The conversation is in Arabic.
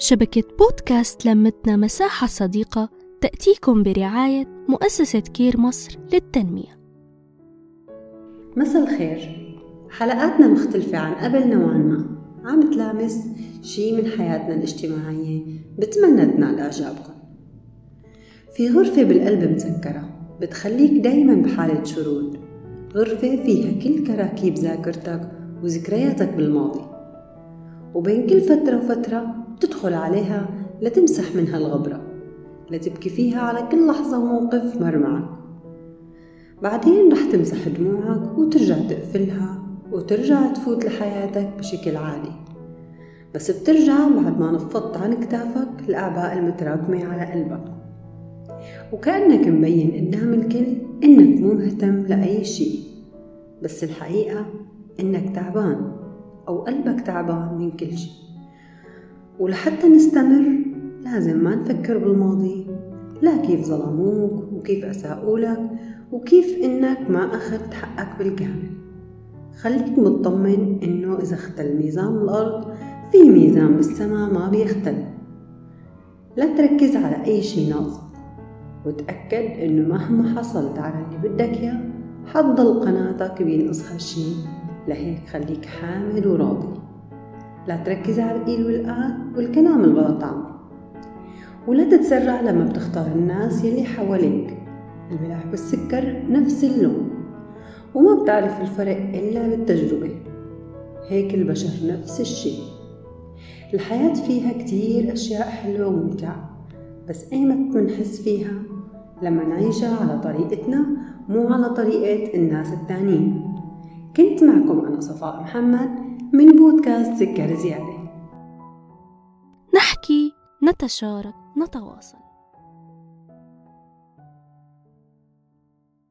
شبكة بودكاست لمتنا مساحة صديقة تأتيكم برعاية مؤسسة كير مصر للتنمية. مساء الخير. حلقاتنا مختلفة عن قبل نوعا ما. عم تلامس شي من حياتنا الاجتماعية بتمنى تنال إعجابكم. في غرفة بالقلب مسكرة بتخليك دايما بحالة شرود غرفة فيها كل كراكيب ذاكرتك وذكرياتك بالماضي. وبين كل فترة وفترة بتدخل عليها لتمسح منها الغبرة لتبكي فيها على كل لحظة وموقف مر معك بعدين رح تمسح دموعك وترجع تقفلها وترجع تفوت لحياتك بشكل عادي. بس بترجع بعد ما نفضت عن كتافك الأعباء المتراكمة على قلبك. وكأنك مبين قدام الكل إنك مو مهتم لأي شيء. بس الحقيقة إنك تعبان أو قلبك تعبان من كل شيء. ولحتى نستمر لازم ما نفكر بالماضي. لا كيف ظلموك وكيف أساءوا لك وكيف إنك ما أخذت حقك بالكامل خليك مطمن إنه إذا اختل ميزان الأرض في ميزان بالسماء ما بيختل. لا تركز على أي شي ناقص. وتأكد إنه مهما حصلت على اللي بدك إياه. حتضل قناعتك بينقص هالشي لهيك خليك حامل وراضي. لا تركز على القيل والقال والكلام البلا طعم ولا تتسرع لما بتختار الناس يلي حواليك. الملح والسكر نفس اللون. وما بتعرف الفرق إلا بالتجربة. هيك البشر نفس الشي. الحياة فيها كتير أشياء حلوة وممتعة. بس أيمت منحس فيها؟ لما نعيشها على طريقتنا مو على طريقة الناس التانيين. كنت معكم أنا صفاء محمد. من بودكاست سكر زيادة. نحكي نتشارك نتواصل.